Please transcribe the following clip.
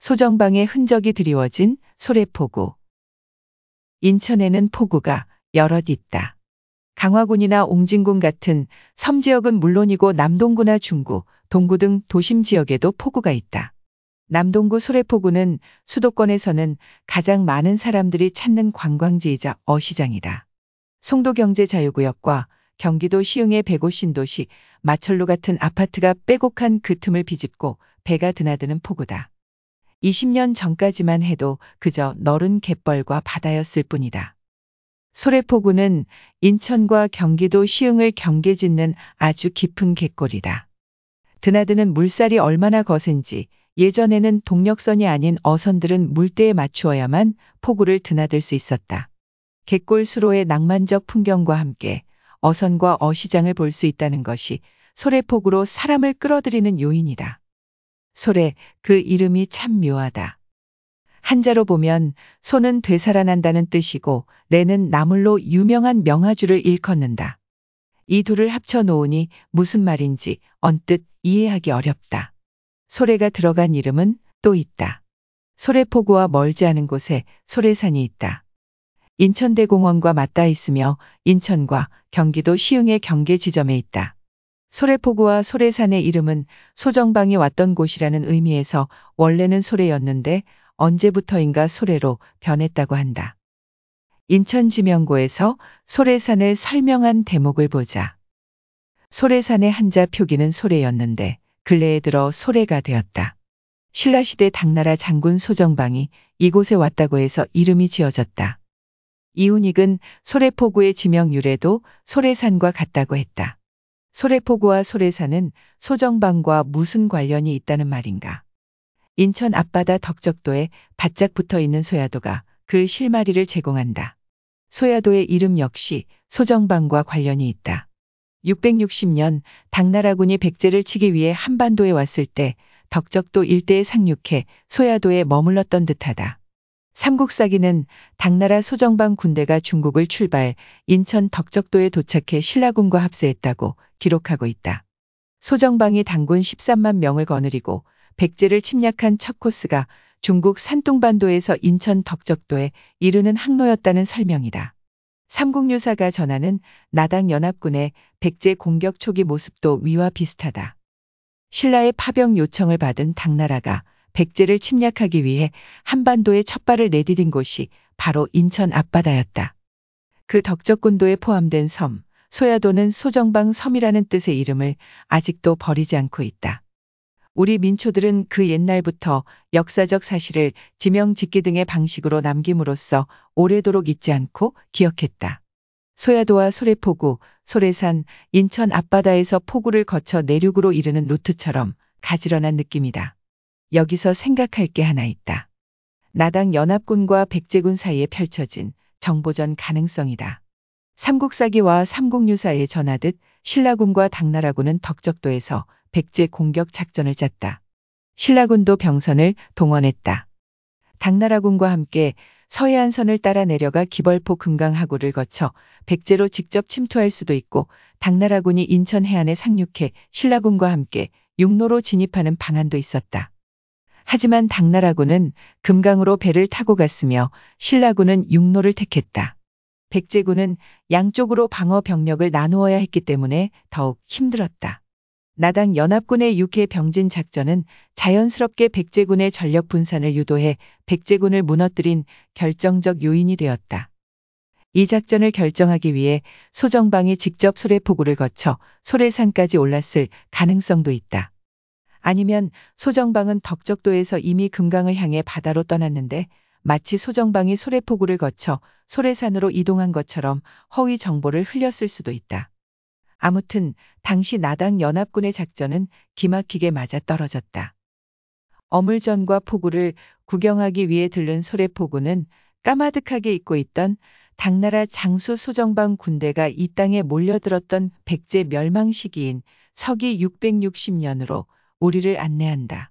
소정방의 흔적이 드리워진 소래포구. 인천에는 포구가 여럿 있다. 강화군이나 옹진군 같은 섬 지역은 물론이고 남동구나 중구, 동구 등 도심 지역에도 포구가 있다. 남동구 소래포구는 수도권에서는 가장 많은 사람들이 찾는 관광지이자 어시장이다. 송도경제자유구역과 경기도 시흥의 백오 신도시 마철로 같은 아파트가 빼곡한 그 틈을 비집고 배가 드나드는 포구다. 20년 전까지만 해도 그저 너른 갯벌과 바다였을 뿐이다. 소래포구는 인천과 경기도 시흥을 경계짓는 아주 깊은 갯골이다. 드나드는 물살이 얼마나 거센지 예전에는 동력선이 아닌 어선들은 물때에 맞추어야만 포구를 드나들 수 있었다. 갯골 수로의 낭만적 풍경과 함께 어선과 어시장을 볼 수 있다는 것이 소래포구로 사람을 끌어들이는 요인이다. 소래, 그 이름이 참 묘하다. 한자로 보면 소는 되살아난다는 뜻이고 레는 나물로 유명한 명화주를 일컫는다. 이 둘을 합쳐 놓으니 무슨 말인지 언뜻 이해하기 어렵다. 소래가 들어간 이름은 또 있다. 소래포구와 멀지 않은 곳에 소래산이 있다. 인천대공원과 맞닿아 있으며 인천과 경기도 시흥의 경계 지점에 있다. 소래포구와 소래산의 이름은 소정방이 왔던 곳이라는 의미에서 원래는 소래였는데 언제부터인가 소래로 변했다고 한다. 인천 지명고에서 소래산을 설명한 대목을 보자. 소래산의 한자 표기는 소래였는데 근래에 들어 소래가 되었다. 신라시대 당나라 장군 소정방이 이곳에 왔다고 해서 이름이 지어졌다. 이훈익은 소래포구의 지명 유래도 소래산과 같다고 했다. 소래포구와 소래산은 소정방과 무슨 관련이 있다는 말인가? 인천 앞바다 덕적도에 바짝 붙어 있는 소야도가 그 실마리를 제공한다. 소야도의 이름 역시 소정방과 관련이 있다. 660년 당나라군이 백제를 치기 위해 한반도에 왔을 때 덕적도 일대에 상륙해 소야도에 머물렀던 듯하다. 삼국사기는 당나라 소정방 군대가 중국을 출발 인천 덕적도에 도착해 신라군과 합세했다고 기록하고 있다. 소정방이 당군 13만 명을 거느리고 백제를 침략한 첫 코스가 중국 산둥반도에서 인천 덕적도에 이르는 항로였다는 설명이다. 삼국유사가 전하는 나당 연합군의 백제 공격 초기 모습도 위와 비슷하다. 신라의 파병 요청을 받은 당나라가 백제를 침략하기 위해 한반도에 첫 발을 내디딘 곳이 바로 인천 앞바다였다. 그 덕적군도에 포함된 섬, 소야도는 소정방 섬이라는 뜻의 이름을 아직도 버리지 않고 있다. 우리 민초들은 그 옛날부터 역사적 사실을 지명 짓기 등의 방식으로 남김으로써 오래도록 잊지 않고 기억했다. 소야도와 소래포구, 소래산, 인천 앞바다에서 포구를 거쳐 내륙으로 이르는 루트처럼 가지런한 느낌이다. 여기서 생각할 게 하나 있다. 나당 연합군과 백제군 사이에 펼쳐진 정보전 가능성이다. 삼국사기와 삼국유사에 전하듯 신라군과 당나라군은 덕적도에서 백제 공격 작전을 짰다. 신라군도 병선을 동원했다. 당나라군과 함께 서해안선을 따라 내려가 기벌포 금강하구를 거쳐 백제로 직접 침투할 수도 있고 당나라군이 인천 해안에 상륙해 신라군과 함께 육로로 진입하는 방안도 있었다. 하지만 당나라군은 금강으로 배를 타고 갔으며 신라군은 육로를 택했다. 백제군은 양쪽으로 방어 병력을 나누어야 했기 때문에 더욱 힘들었다. 나당 연합군의 육해 병진 작전은 자연스럽게 백제군의 전력 분산을 유도해 백제군을 무너뜨린 결정적 요인이 되었다. 이 작전을 결정하기 위해 소정방이 직접 소래포구를 거쳐 소래산까지 올랐을 가능성도 있다. 아니면 소정방은 덕적도에서 이미 금강을 향해 바다로 떠났는데 마치 소정방이 소래포구를 거쳐 소래산으로 이동한 것처럼 허위 정보를 흘렸을 수도 있다. 아무튼 당시 나당 연합군의 작전은 기막히게 맞아 떨어졌다. 어물전과 포구를 구경하기 위해 들른 소래포구는 까마득하게 입고 있던 당나라 장수 소정방 군대가 이 땅에 몰려들었던 백제 멸망 시기인 서기 660년으로 우리를 안내한다.